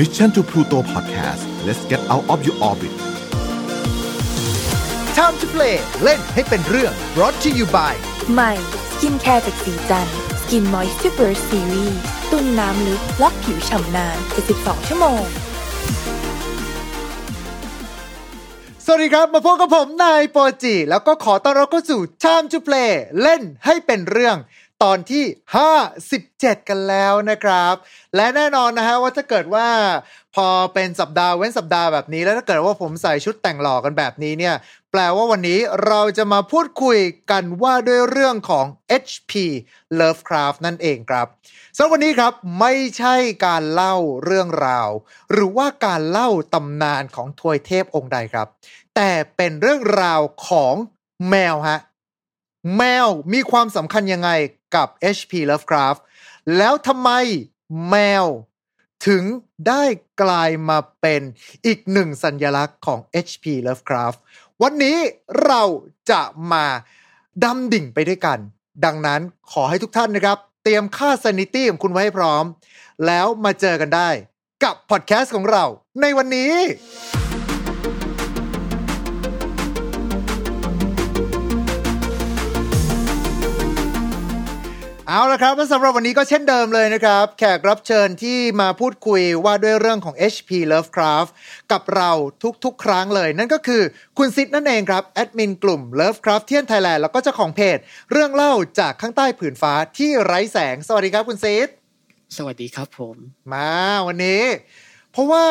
Mission to Pluto Podcast let's get out of your orbit Time to play เล่นให้เป็นเรื่อง brought to you by ใหม่สกินแคร์จากสีจันสกินมอยส์ r เ Burst Series ตุ้นน้ำลึกล็อกผิวฉ่ำนาน72ชั่วโมงสวัสดีครับ มาพบกับผมนายโปรจิ แล้วก็ขอต้อนรับเข้าสู่ Time to Play เล่นให้เป็นเรื่อง ตอนที่ 57 กันแล้วนะครับ และแน่นอนนะฮะว่าถ้าเกิดว่าพอเป็นสัปดาห์เว้นสัปดาห์แบบนี้ แล้วถ้าเกิดว่าผมใส่ชุดแต่งหล่อกันแบบนี้เนี่ย แปลว่าวันนี้เราจะมาพูดคุยกันว่าด้วยเรื่องของ HP Lovecraft นั่นเองครับสำหรับวันนี้ครับไม่ใช่การเล่าเรื่องราว หรือว่าการเล่าตำนานของทวยเทพองค์ใดครับ แต่เป็นเรื่องราวของแมวฮะแมวมีความสำคัญยังไง กับ HP Lovecraft แล้วทำไมแมวถึงได้กลายมาเป็นอีกหนึ่งสัญลักษณ์ของ HP Lovecraft วันนี้เราจะมาดำดิ่งไปด้วยกัน ดังนั้นขอให้ทุกท่านนะครับ เตรียมค่า sanity ของคุณไว้พร้อม แล้วมาเจอกันได้กับพอดแคสต์ของเราในวันนี้ เอาละครับและสำหรับวันนี้ก็เช่นเดิมเลยนะครับ แขกรับเชิญที่มาพูดคุยว่าด้วยเรื่องของ HP Lovecraft กับเราทุกๆ ครั้งเลย นั่นก็คือคุณซิดนั่นเองครับ แอดมินกลุ่ม Lovecraft เทียนไทยแลนด์แล้วก็เจ้าของเพจ เรื่องเล่าจากข้างใต้ผืนฟ้าที่ไร้แสง สวัสดีครับคุณซิดสวัสดีครับผม มาวันนี้ เพราะว่า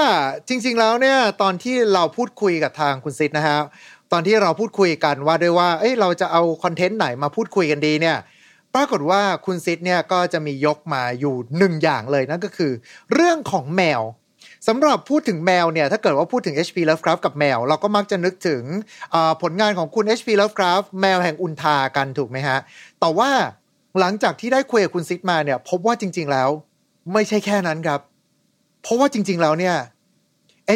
จริง ๆ แล้วเนี่ยตอนที่เราพูดคุยกับทางคุณซิดนะฮะตอนที่เราพูดคุยกันว่าด้วยว่าเอ้ยเราจะเอาคอนเทนต์ไหนมาพูดคุยกันดีเนี่ย ปรากฏว่าคุณซิดเนี่ยก็จะมียกมาอยู่หนึ่งอย่างเลยนั่นก็คือ เรื่องของแมวสำหรับพูดถึงแมวเนี่ยถ้าเกิดว่าพูดถึง HP Lovecraft กับแมว เราก็มักจะนึกถึงผลงานของคุณ HP Lovecraft แมวแห่งอุนทากันถูกไหมฮะ แต่ว่าหลังจากที่ได้คุยกับคุณซิดมาเนี่ย พบว่าจริง ๆแล้ว ไม่ใช่แค่นั้นครับ เพราะว่าจริง ๆ แล้วเนี่ย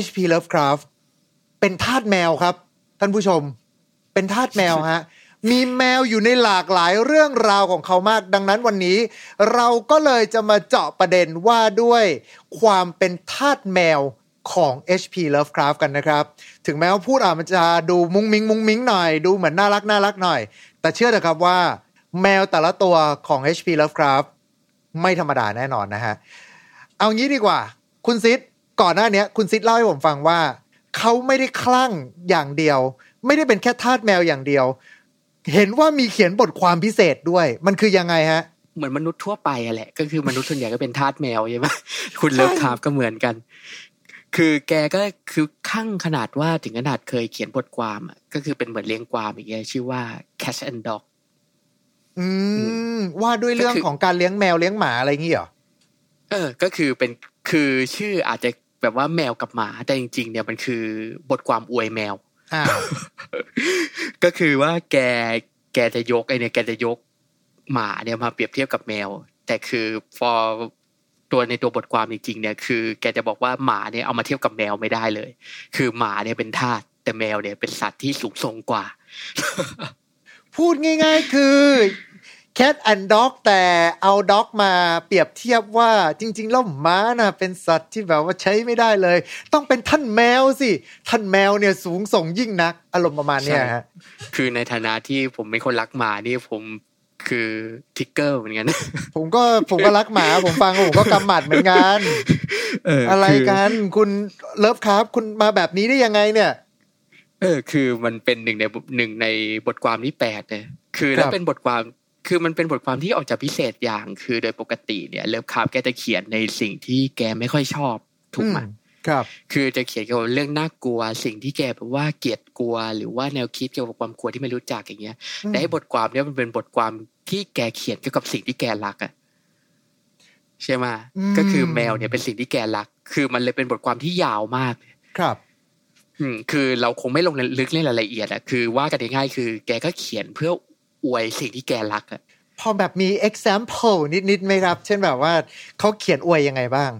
HP Lovecraft เป็นทาสแมวครับ ท่านผู้ชม เป็นทาสแมวฮะ มีแมวอยู่ในหลากหลายเรื่องราวของเขามาก ดังนั้นวันนี้ เราก็เลยจะมาเจาะประเด็นว่าด้วยความเป็นทาสแมวของ HP Lovecraft กันนะครับ ถึงแม้ว่าพูดอะมันจะดูมุ้งมิ้งมุ้งมิ้งหน่อย ดูเหมือนน่ารักน่ารักหน่อย แต่เชื่อเถอะครับว่า แมวแต่ละตัวของ HP Lovecraft ไม่ธรรมดาแน่นอนนะฮะ เอางี้ดีกว่า คุณซิดก่อนหน้านี้คุณซิดเล่าให้ผมฟังว่า เขาไม่ได้คลั่งอย่างเดียว ไม่ได้เป็นแค่ทาสแมวอย่างเดียว เห็นว่ามีเขียนบทความพิเศษด้วย มันคือยังไงฮะ เหมือนมนุษย์ทั่วไปอะแหละ ก็คือมนุษย์ส่วนใหญ่ก็เป็นทาสแมวใช่ไหมคุณ Lovecraft ก็เหมือนกัน คือแกก็คือคลั่งขนาดว่าถึงขนาดเคยเขียนบทความอะก็คือเป็นเหมือนเรียงความอย่างเงี้ยชื่อว่า Cat and Dog อืมว่าด้วยเรื่องก็คือของการเลี้ยงแมวเลี้ยงหมาอะไรอย่างงี้เหรอเออ ก็คือเป็นคือชื่ออาจจะแบบว่าแมวกับหมาแต่จริง ๆ เนี่ยมันคือบทความอวยแมวอ้าว ก็คือว่าแกแกจะยกไอเนี่ยแกจะยกหมาเนี่ยมาเปรียบเทียบกับแมว แต่คือพอตัวในตัวบทความจริงๆเนี่ยคือ แกจะบอกว่าหมาเนี่ยเอามาเทียบกับแมวไม่ได้เลย คือหมาเนี่ยเป็นทาสแต่แมวเนี่ยเป็นสัตว์ที่สูงส่งกว่า พูดง่าย ๆ คือ cat and dog แต่เอา dog มาเปรียบเทียบว่าจริงๆแล้วหม้าน่ะเป็นสัตว์ที่แบบว่าใช้ไม่ได้เลย ต้องเป็นท่านแมวสิ ท่านแมวเนี่ยสูงส่งยิ่งนัก อารมณ์ประมาณเนี้ยฮะคือในฐานะที่ผมเป็นคนรักหมานี่ผมคือทิกเกอร์เหมือนกันผมก็ผมก็รักหมาผมฟังผมก็กำหมัดเหมือนกันเอออะไรคืกันคุณเลิฟครับ คุณมาแบบนี้ได้ยังไงเนี่ย เออ คือมันเป็นหนึ่งในหนึ่งในบทความที่แปดเนี่ยคือครับแล้วเป็นบทความ คือมันเป็นบทความที่ออกจากพิเศษอย่างคือโดยปกติเนี่ยเลิฟคาร์ฟแกจะเขียนในสิ่งที่แกไม่ค่อยชอบถูกไหมอืครับ คือจะเขียนเกี่ยวกับเรื่องน่ากลัว สิ่งที่แกแบบว่าเกลียดกลัว หรือว่าแนวคิดเกี่ยวกับความกลัวที่ไม่รู้จักอย่างเงี้ยอืมแต่ไอ้บทความเนี่ยมันเป็นบทความที่แกเขียนเกี่ยวกับสิ่งที่แกรักอะใช่ไหมก็คือแมวเนี่ยเป็นสิ่งที่แกรัก คือมันเลยเป็นบทความที่ยาวมาก ครับอืมคือเราคงไม่ลงลึกในรายละเอียดอะคือว่ากันง่ายๆคือ แกก็เขียนเพื่อ อวยสิ่งที่แกรักอะพอแบบมี example นิดๆไหมครับ เช่นแบบว่าเขาเขียนอวยยังไงบ้าง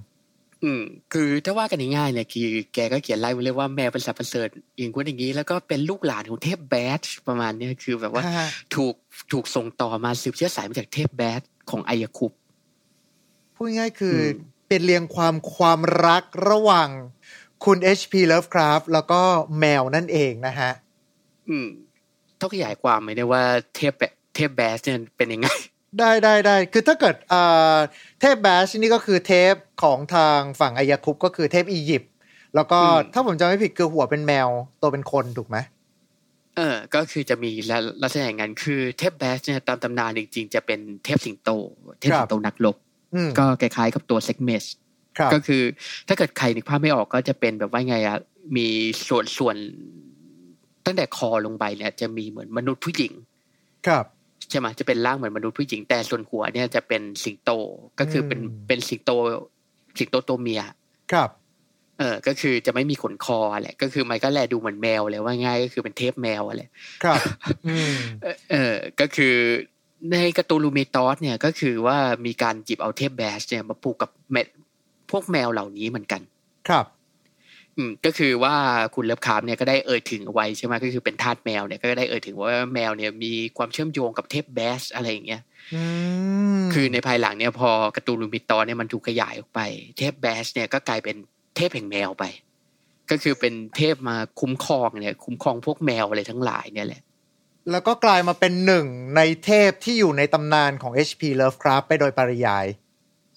อืม คือถ้าว่ากันง่ายๆเนี่ยคือแกก็เขียนไล่ไว้เลยว่าแมวเป็นสัตว์ประเสริฐอย่างนู้นอย่างนี้ แล้วก็เป็นลูกหลานของเทพแบดประมาณเนี้ยคือแบบว่าฮะถูกถูกส่งต่อมาสืบเชื้อสายมาจากเทพแบดของไอยาคุปพูดง่ายๆคืออมเปเป็นเรียงความความรักระหว่างคุณ HP Lovecraft แล้วก็แมวนั่นเองนะฮะ อืม ต้องขยายความไหมเนี่ยว่าเทพแบบเทพแบสเนี่ยเป็นยังไง ได้ได้ได้คือถ้าเกิดเอ่อเทพแบชนี่ก็คือเทพของทางฝั่งอายาคุปก็คือเทพอียิปต์แล้วก็อืมถ้าผมจำไม่ผิดคือหัวเป็นแมวตัวเป็นคนถูกไหมเออ ก็คือจะมีละลักษณะอย่างนั้นคือเทพแบสเนี่ยตามตำนานจริงๆ จะเป็นเทพสิงโต เทพสิงโตนักรบอืมก็คล้ายๆกับตัวเซ็กเมสครับก็คือถ้าเกิดใครนึกภาพไม่ออกก็จะเป็นแบบว่าไงอะมีส่วนส่วน ตั้งแต่คอลงไปเนี่ยจะมีเหมือนมนุษย์ผู้หญิง ครับใช่ไหมจะเป็นร่างเหมือนมนุษย์ผู้หญิงแต่ส่วนหัวเนี่ยจะเป็นสิงโตก็คือเป็นอืมเป็นสิงโต สิงโตตัวเมียครับ เออก็คือจะไม่มีขนคอแหละก็คือมันก็แลดูเหมือนแมวเลยว่าง่ายก็คือเป็นเทพแมวอะไรครับอืมเออเออก็คือใน Cthulhu Mythos เนี่ยก็คือว่ามีการหยิบเอาเทพ Bast เนี่ยมาผูกกับแมพวกแมวเหล่านี้เหมือนกัน ครับ อืมก็คือว่าคุณ Lovecraft เนี่ยก็ได้เอ่ยถึงเอาไว้ใช่ไหมก็คือเป็นทาสแมวเนี่ยก็ได้เอ่ยถึงว่าแมวเนี่ยมีความเชื่อมโยงกับเทพ Bast อะไรอย่างเงี้ยอืมคือในภายหลังเนี่ยพอ Cthulhu Mythos เนี่ยมันถูกขยายออกไป เทพ Bast เนี่ยก็กลายเป็นเทพแห่งแมวไป ก็คือเป็นเทพมาคุ้มครองเนี่ยคุ้มครองพวกแมวอะไรทั้งหลายเนี่ยแหละแล้วก็กลายมาเป็นหนึ่งในเทพที่อยู่ในตำนานของ HP Lovecraft ไปโดยปริยาย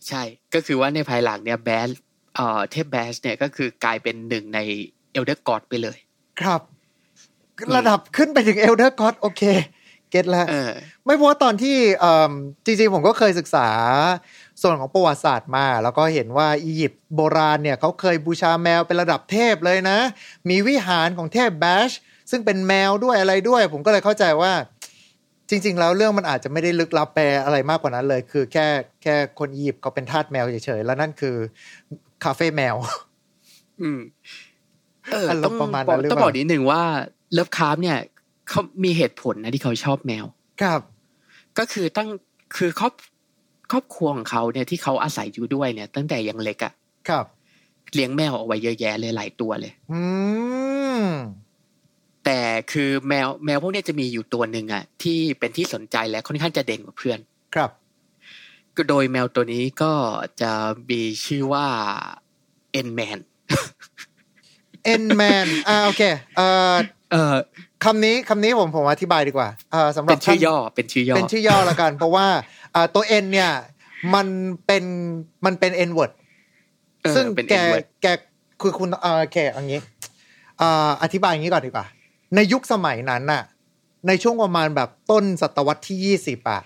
ใช่ก็คือว่าในภายหลังเนี่ย Bast เอ่อเทพ Bast เนี่ยก็คือกลายเป็นหนึ่งใน Elder God ไปเลย ครับ ระดับขึ้นไปถึง Elder God โอเค get แล้วเออไม่เพราะว่าตอนที่เอิ่มจริงๆ ผมก็เคยศึกษา ส่วนของประวัติศาสตร์มา แล้วก็เห็นว่าอียิปต์โบราณเนี่ยเขาเคยบูชาแมวเป็นระดับเทพเลยนะ มีวิหารของเทพ Bast ซึ่งเป็นแมวด้วยอะไรด้วย ผมก็เลยเข้าใจว่าจริง ๆ แล้วเรื่องมันอาจจะไม่ได้ลึกลับไปอะไรมากกว่านั้นเลย คือแค่แค่คนอียิปต์เขาเป็นทาสแมวเฉยๆ แล้วนั่นคือ คาเฟ่แมว อืม เอออารมณ์ต้องประมาณนั้นบอกหรือเปล่าต้องบอกนิดหนึ่งว่า Lovecraft เนี่ยเขามีเหตุผลนะที่เขาชอบแมว ครับ ก็คือตั้งคือครอบครอบครัวของเขาเนี่ยที่เขาอาศัยอยู่ด้วยเนี่ย ตั้งแต่ยังเล็กอะครับ เลี้ยงแมวเอาไว้เยอะแยะเลยหลายตัวเลย อืมแต่คือแมวแมวพวกเนี้ยจะมีอยู่ตัวหนึ่งอะที่เป็นที่สนใจและค่อนข้างจะเด่นกว่าเพื่อน ครับก็ โดยแมวตัวนี้ก็จะมีชื่อว่าเอ็นแมนเอ็นแมนอ่าโอเคเอ่อเออคำนี้คำนี้ผมผมอธิบายดีกว่าเอ่อสำหรัเป็บนชื่อท่านย่อเป็นชื่อย่อเป็นชื่อย่อละกัน เพราะว่าอ่าตัว N เนี่ยมันเป็นมันเป็น N word เออซึ่งเป็นแก N-word แกคือคุณเออแกอย่างนี้อ่าอธิบายอย่างนี้ก่อนดีกว่า ในยุคสมัยนั้นน่ะ ในช่วงประมาณแบบต้นศตวรรษที่ยี่สิบอะ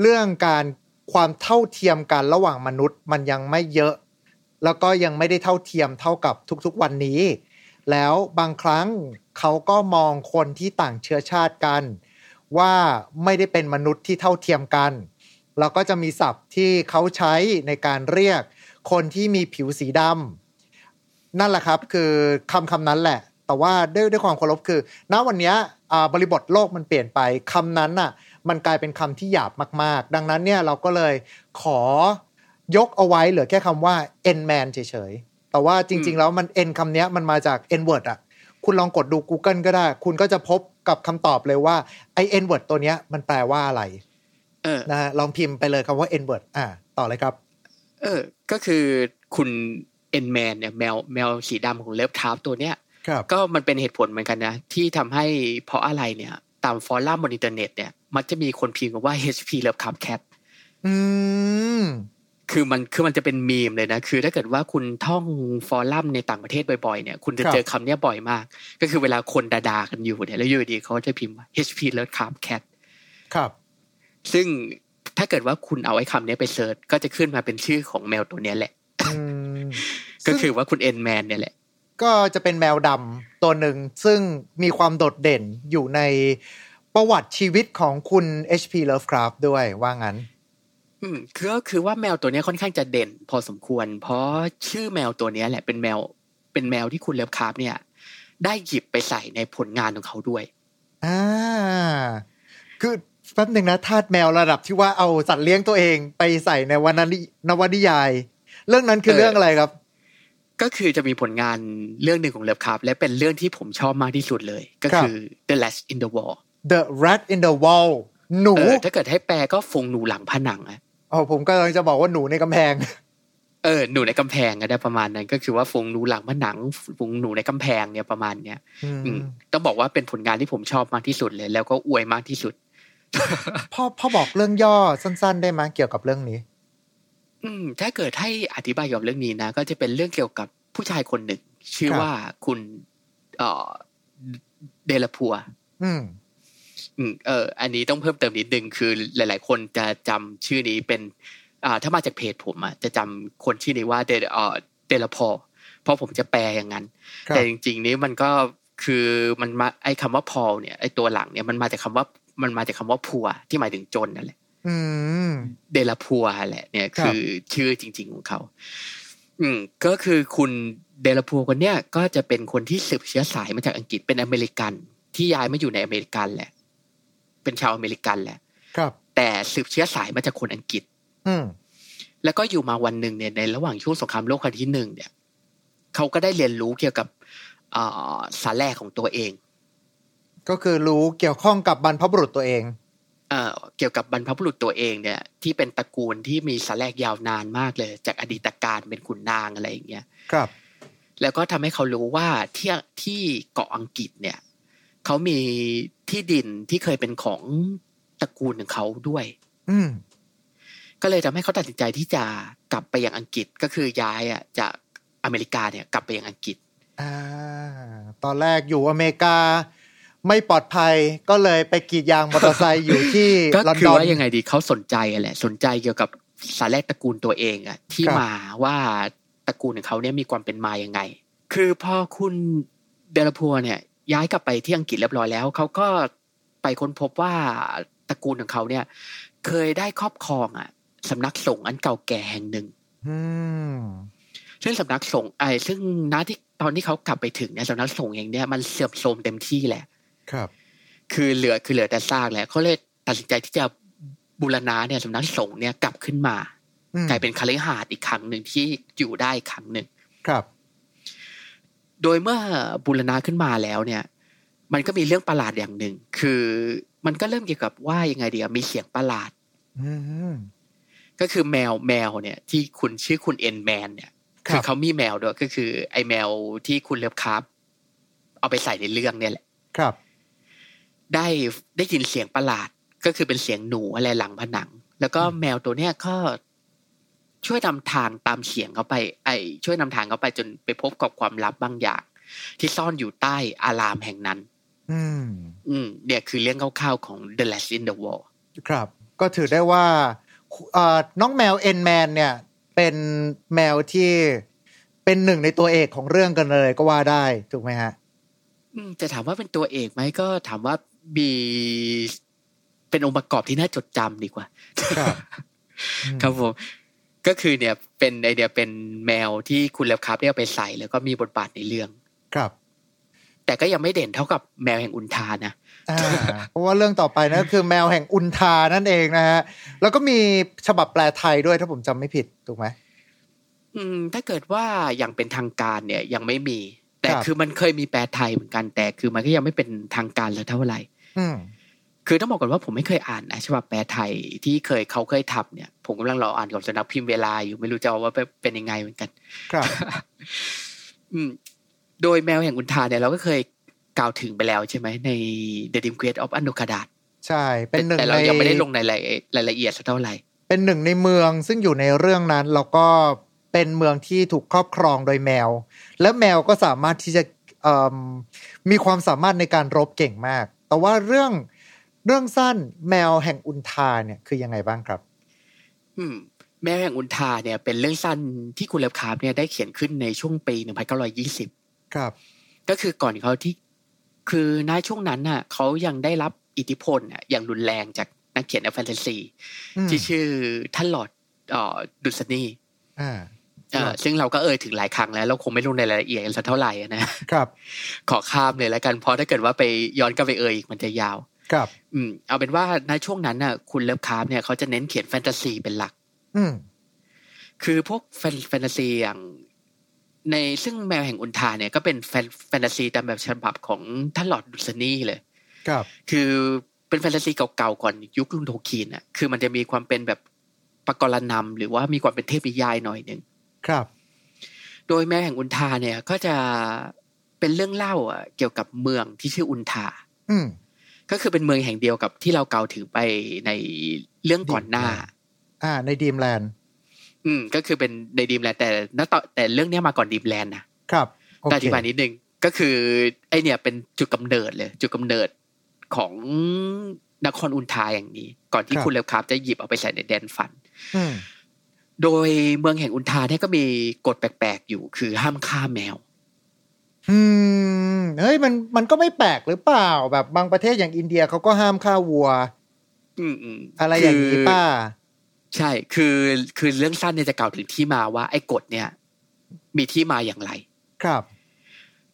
เรื่องการ ความเท่าเทียมกันระหว่างมนุษย์มันยังไม่เยอะ แล้วก็ยังไม่ได้เท่าเทียมเท่ากับทุกๆวันนี้ แล้วบางครั้งเขาก็มองคนที่ต่างเชื้อชาติกัน ว่าไม่ได้เป็นมนุษย์ที่เท่าเทียมกัน แล้วก็จะมีศัพท์ที่เขาใช้ในการเรียก คนที่มีผิวสีดำนั่นแหละครับคือคำคำนั้นแหละ แต่ว่าด้วยด้วยความเคารพคือ ณวันนี้บริบทโลกมันเปลี่ยนไปคำนั้นน่ะ มันกลายเป็นคำที่หยาบมาก ๆ ดังนั้นเนี่ยเราก็เลยขอยกเอาไว้เหลือแค่คำว่า n man เฉยๆ แต่ว่าจริง ๆ แล้วมัน n คำเนี้ยมันมาจาก n word อะ คุณลองกดดู Google ก็ได้ คุณก็จะพบกับคำตอบเลยว่าไอ้ n word ตัวเนี้ยมันแปลว่าอะไรเออนะฮะลองพิมพ์ไปเลยคำว่า n word อ่าต่อเลยครับ เออ ก็คือคุณ N-Man เนี่ยแมวแมวสีดำของ Lovecraft ตัวเนี้ยครับก็มันเป็นเหตุผลเหมือนกันนะ ที่ทำให้เพราะอะไรเนี่ย ตามฟอรัมบนอินเทอร์เน็ตเนี่ยมันจะมีคนพิมพ์กันว่า HP Lovecraft Cat อืมคือมันคือมันจะเป็นมีมเลยนะ คือถ้าเกิดว่าคุณท่องฟอรัมในต่างประเทศบ่อยๆเนี่ย คุณจะครับเจอคำเนี้ยบ่อยมาก ก็คือเวลาคนด่าๆกันอยู่เนี่ยแล้วอยู่ดีๆเขาจะพิมพ์ว่า HP Lovecraft Cat ครับ ซึ่งถ้าเกิดว่าคุณเอาไอ้คำเนี้ยไป search ก็จะขึ้นมาเป็นชื่อของแมวตัวเนี้ยแหละอืมก็ซึ่งคือว่าคุณ N-Man เนี่ยแหละ ก็จะเป็นแมวดำตัวหนึ่งซึ่งมีความโดดเด่นอยู่ในประวัติชีวิตของคุณ HP Lovecraft ด้วยว่างั้น อืมคือก็คือว่าแมวตัวเนี้ยค่อนข้างจะเด่น พอสมควร เพราะชื่อแมวตัวเนี้ยแหละเป็นแมวเป็นแมวที่คุณ Lovecraft เนี่ย ได้หยิบไปใส่ในผลงานของเขาด้วยอ่าคือแป๊บหนึ่งนะทาสแมวระดับที่ว่าเอาสัตว์เลี้ยงตัวเองไปใส่ในวรรณนินวนิยาย เรื่องนั้นคือเออเรื่องอะไรครับ ก็คือจะมีผลงานเรื่องหนึ่งของ Lovecraft และเป็นเรื่องที่ผมชอบมากที่สุดเลย ก็คือ The Rats in the Walls The Rat in the Wall หนูเออถ้าเกิดให้แปลก็ฟงหนูหลังผนังอะอ๋อผมก็กำลังจะบอกว่าหนูในกำแพง เออหนูในกำแพงก็ได้ประมาณนั้น ก็คือว่าฝูงหนูหลังผนังฝูงหนูในกำแพงเนี่ยประมาณเนี้ยอืมอืมต้องบอกว่าเป็นผลงานที่ผมชอบมากที่สุดเลย แล้วก็อวยมากที่สุดพ่อพ่อบอกเรื่องย่อสั้น ๆ ได้ไหมเกี่ยวกับเรื่องนี้ อืมถ้าเกิดให้อธิบายเกี่ยวกับเรื่องนี้นะ ก็จะเป็นเรื่องเกี่ยวกับผู้ชายคนหนึ่ง ชื่อครับว่าคุณเอ่อเดลาพัวอืมอืมเออ อันนี้ต้องเพิ่มเติมนิดนึงคือหลาย ๆ คนจะจำชื่อนี้เป็น อ่า ถ้ามาจากเพจผมอะจะจำคนชื่อนี้ว่าเดลเอ่อเดลาพอเพราะผมจะแปลอย่างนั้นครับแต่จริง ๆ นี้มันก็คือมันมาไอ้คำว่าพอเนี่ยไอ้ตัวหลังเนี่ยมันมาจากคำว่ามันมาจากคำว่าพัวที่หมายถึงจนนั่นแหละอืม เดลาพัวแหละ เนี่ยครับคือชื่อจริง ๆของเขาอืมก็คือคุณเดลาพัวคนเนี้ยก็จะเป็นคนที่สืบเชื้อสายมาจากอังกฤษเป็นอเมริกัน ที่ย้ายมาอยู่ในอเมริกันแหละ เป็นชาวอเมริกันแหละ ครับ แต่สืบเชื้อสายมาจากคนอังกฤษ อืมแล้วก็อยู่มาวันหนึ่งเนี่ยในระหว่างช่วงสงครามโลกครั้งที่หนึ่งเนี่ยเขาก็ได้เรียนรู้เกี่ยวกับเอ่อสารแรกของตัวเอง ก็คือรู้เกี่ยวข้องกับบรรพบุรุษตัวเอง เอ่อเกี่ยวกับบรรพบุรุษตัวเองเนี่ยที่เป็นตระกูลที่มีสารแรกยาวนานมากเลย จากอดีตการเป็นขุนนางอะไรอย่างเงี้ยครับ แล้วก็ทำให้เขารู้ว่าที่ที่เกาะอังกฤษเนี่ยเขามีที่ดินที่เคยเป็นของตระกูลของเขาด้วย อืมก็เลยทำให้เขาตัดสินใจที่จะกลับไปยังอังกฤษก็คือย้ายอะจากอเมริกาเนี่ยกลับไปยังอังกฤษอ่าตอนแรกอยู่อเมริกา ไม่ปลอดภัยก็เลยไปกรีดยางมอเตอร์ไซค์อยู่ที่ก็ลอนคือดอนว่ายังไงดีเขาสนใจอะแหละสนใจเกี่ยวกับสารแรกตระกูลตัวเองอะที่ครับมาว่าตระกูลของเขาเนี่ยมีความเป็นมายังไง คือพอคุณเดลาพัวเนี่ย ย้ายกลับไปที่อังกฤษเรียบร้อยแล้วเขาก็ไปค้นพบว่าตระกูลของเขาเนี่ย เคยได้ครอบครองอะสำนักสงฆ์อันเก่าแก่แห่งหนึ่งอืมซึ่งสำนักสงฆ์ไอ้ซึ่งณที่ตอนที่เขากลับไปถึงเนี่ยสำนักสงฆ์เองเนี่ยมันเสื่อมโทรมเต็มที่แหละ ครับ คือเหลือคือเหลือแต่ซากแหละเขาเลยตัดสินใจที่จะบูรณะเนี่ยสำนักสงฆ์เนี่ยกลับขึ้นมาอืมกลายเป็นคฤหาสน์อีกครั้งหนึ่งที่อยู่ได้อีกครั้งหนึ่งครับ โดยเมื่อบูรณะขึ้นมาแล้วเนี่ย มันก็มีเรื่องประหลาดอย่างหนึ่ง คือมันก็เริ่มเกี่ยวกับว่ายังไงเดียมีเสียงประหลาดอืมก็คือแมวแมวเนี่ย ที่คุณชื่อคุณเอ็นแมนเนี่ยครับคือเขามีแมวด้วยก็คือ ไอแมวที่คุณเลิฟคาร์บเอาไปใส่ในเรื่องเนี่ยแหละ ครับ ได้ได้ยินเสียงประหลาด ก็คือเป็นเสียงหนูอะไรหลังผนัง แล้วก็แมวตัวเนี้ยก็ช่วยนำทางตามเสียงเขาไป ไอช่วยนำทางเขาไปจนไปพบกับความลับบางอย่าง ที่ซ่อนอยู่ใต้อารามแห่งนั้น อืม อืมเนี่ยคือเรื่องคร่าวๆของ The Last in the Wall ครับ ก็ถือได้ว่าเอ่อน้องแมวเอ็นแมนเนี่ย เป็นแมวที่เป็นหนึ่งในตัวเอกของเรื่องกันเลยก็ว่าได้ ถูกไหมฮะอืมจะถามว่าเป็นตัวเอกไหมก็ถามว่า มีเป็นองค์ประกอบที่น่าจดจำดีกว่าครับอืมครับผมก็คือเนี่ยเป็นไอเดียเป็นแมวที่คุณเล็บครับเนี่ยเอาไปใส่ แล้วก็มีบทบาทในเรื่องครับ แต่ก็ยังไม่เด่นเท่ากับแมวแห่งอุนทานะอ่าเพราะว่าเรื่องต่อไปนั่นก็คือแมวแห่งอุนทานั่นเองนะฮะแล้วก็มีฉบับแปลไทยด้วยถ้าผมจำไม่ผิดถูกไหมอืม ถ้าเกิดว่าอย่างเป็นทางการเนี่ยยังไม่มี แต่ครับคือมันเคยมีแปลไทยเหมือนกันแต่คือมันก็ยังไม่เป็นทางการเลยเท่าไหร่อืม คือต้องบอกก่อนว่าผมไม่เคยอ่านนะฉบับแปลไทยที่เคยเขาเคยทำเนี่ย ผมกำลังรออ่านกับสำนักพิมพ์เวลาอยู่ไม่รู้จะเอาว่าเป็นยังไงเหมือนกัน ครับ อืม โดยแมวแห่งอุนทาเนี่ยเราก็เคยกล่าวถึงไปแล้วใช่ไหมใน The Dim Quest of อนุคดาตใช่ เป็นหนึ่งแต่เราในยังไม่ได้ลงในรายรายละเอียดสักเท่าไหร่ เป็นหนึ่งในเมืองซึ่งอยู่ในเรื่องนั้นแล้วก็เป็นเมืองที่ถูกครอบครองโดยแมว และแมวก็สามารถที่จะเอิ่มมีความสามารถในการรบเก่งมาก แต่ว่าเรื่องเรื่องสั้นแมวแห่งอุนทาเนี่ยคือยังไงบ้างครับ อืม แมวแห่งอุนทาเนี่ย เป็นเรื่องสั้นที่คุณเล็บคาร์บเนี่ยได้เขียนขึ้นในช่วงปี1920ครับ ก็คือก่อนเขาที่ คือณช่วงนั้นน่ะเขายังได้รับอิทธิพลน่ะอย่างรุนแรงจากนักเขียนแฟนตาซีอืมที่ชื่อท่านหลอดเอ่อดุสนีอ่าเอ่อ ซึ่งเราก็เอ่ยถึงหลายครั้งแล้ว เราคงไม่ลงในรายละเอียดกันสักเท่าไหร่อะนะครับ ขอข้ามเลยแล้วกันเพราะถ้าเกิดว่าไปย้อนกลับไปเอ่ยอีกมันจะยาว ครับ อืม เอาเป็นว่าณช่วงนั้นน่ะ คุณ Lovecraft เนี่ยเขาจะเน้นเขียนแฟนตาซีเป็นหลัก อืมคือพวกแฟนแฟนตาซีอย่างในซึ่งแมวแห่งอุลธาร์เนี่ยก็เป็นแฟนแฟนตาซีตามแบบฉบับของท่าน Lord Dunsany เลย ครับ คือเป็นแฟนตาซีเก่าๆก่อนยุคลุงโทลคีนอะ คือมันจะมีความเป็นแบบปกรณัมหรือว่ามีความเป็นเทพนิยายหน่อยหนึ่ง ครับ โดยแมวแห่งอุลธาร์เนี่ยก็จะเป็นเรื่องเล่าอะเกี่ยวกับเมืองที่ชื่ออุนทา อืมก็คือเป็นเมืองแห่งเดียวกับที่เราเกล่าวถึงไปในเรื่องก่อนหน้า อ่า ในดีมแลนด์ อืม ก็คือเป็นในดีมแลนด์แต่ณตอนแต่เรื่องเนี้ยมาก่อนดีมแลนด์นะครับโอก็อเคธิบายนิดนึงก็คือไอเนี่ยเป็นจุดกำเนิดเลย จุดกำเนิดของนครอุนทาอย่างนี้ ก่อนที่คุณเลวคราฟจะหยิบเอาไปใส่ในแดนฟันอืม โดยเมืองแห่งอุนทาเนี่ยก็มีกฎแปลกๆอยู่ คือห้ามฆ่าแมว อืมเฮ้ยมันมันก็ไม่แปลกหรือเปล่า แบบบางประเทศอย่างอินเดียเขาก็ห้ามฆ่าวัว อืมอืมอะไรอย่างนี้คืป้า ใช่ คือคือเรื่องสั้นเนี่ยจะกล่าวถึงที่มาว่า ไอ้กฎเนี่ย มีที่มาอย่างไร ครับ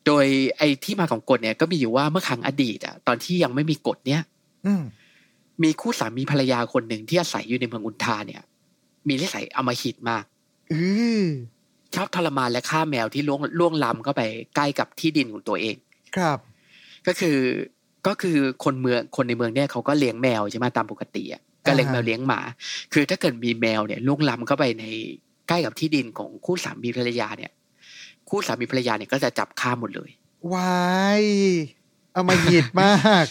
โดยไอ้ที่มาของกฎเนี่ยก็มีอยู่ว่าเมื่อครั้งอดีตอะตอนที่ยังไม่มีกฎเนี่ย อืมมีคู่สามีภรรยาคนหนึ่งที่อาศัยอยู่ในเมืองอุนทาเนี่ย มีนิสัยอำมหิตมากอือชอบทรมานและฆ่าแมวที่ล่วงล่วงล้ำเข้าไปใกล้กับที่ดินของตัวเอง ครับ ก็คือก็คือคนเมืองคนในเมืองเนี่ยเขาก็เลี้ยงแมวใช่ไหมตามปกติอะก็เลี้ยงแมวเลี้ยงหมา คือถ้าเกิดมีแมวเนี่ยล่วงล้ำเข้าไปในใกล้กับที่ดินของคู่สามีภรรยาเนี่ย คู่สามีภรรยาเนี่ยก็จะจับฆ่าหมดเลยวายเอามาหยิดมาก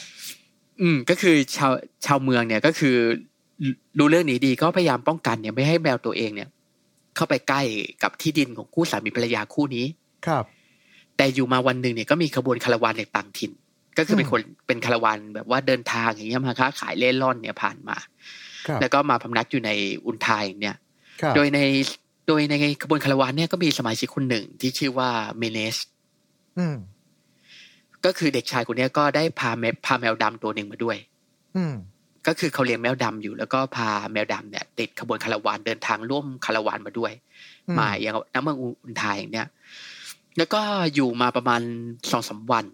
อืม ก็คือชาวชาวเมืองเนี่ยก็คือ รู้เรื่องนี้ดีก็พยายามป้องกันเนี่ยไม่ให้แมวตัวเองเนี่ย เข้าไปใกล้กับที่ดินของคู่สามีภรรยาคู่นี้ครับ แต่อยู่มาวันหนึ่งเนี่ยก็มีขบวนคาราวานจากต่างถิ่น ก็คือเป็นคนเป็นคาราวานแบบว่าเดินทางอย่างเงี้ยมาค้าขายเล่ร่อนเนี่ยผ่านมาครับแล้วก็มาพำนักอยู่ในอุนทายอย่างเนี่ยครับโดยในโดยในขบวนคาราวานเนี่ยก็มีสมาชิกคนหนึ่งที่ชื่อว่าเมเนสอืมก็คือเด็กชายคนเนี้ยก็ได้พาแมพาแมวดำตัวหนึ่งมาด้วย อืม ก็คือเขาเลี้ยงแมวดำอยู่ แล้วก็พาแมวดำเนี่ยติดขบวนคาราวานเดินทางร่วมคาราวานมาด้วยอืมมาอย่างน้ำเมืองอุนทายอย่างเนี้ยแล้วก็อยู่มาประมาณสองสามวัน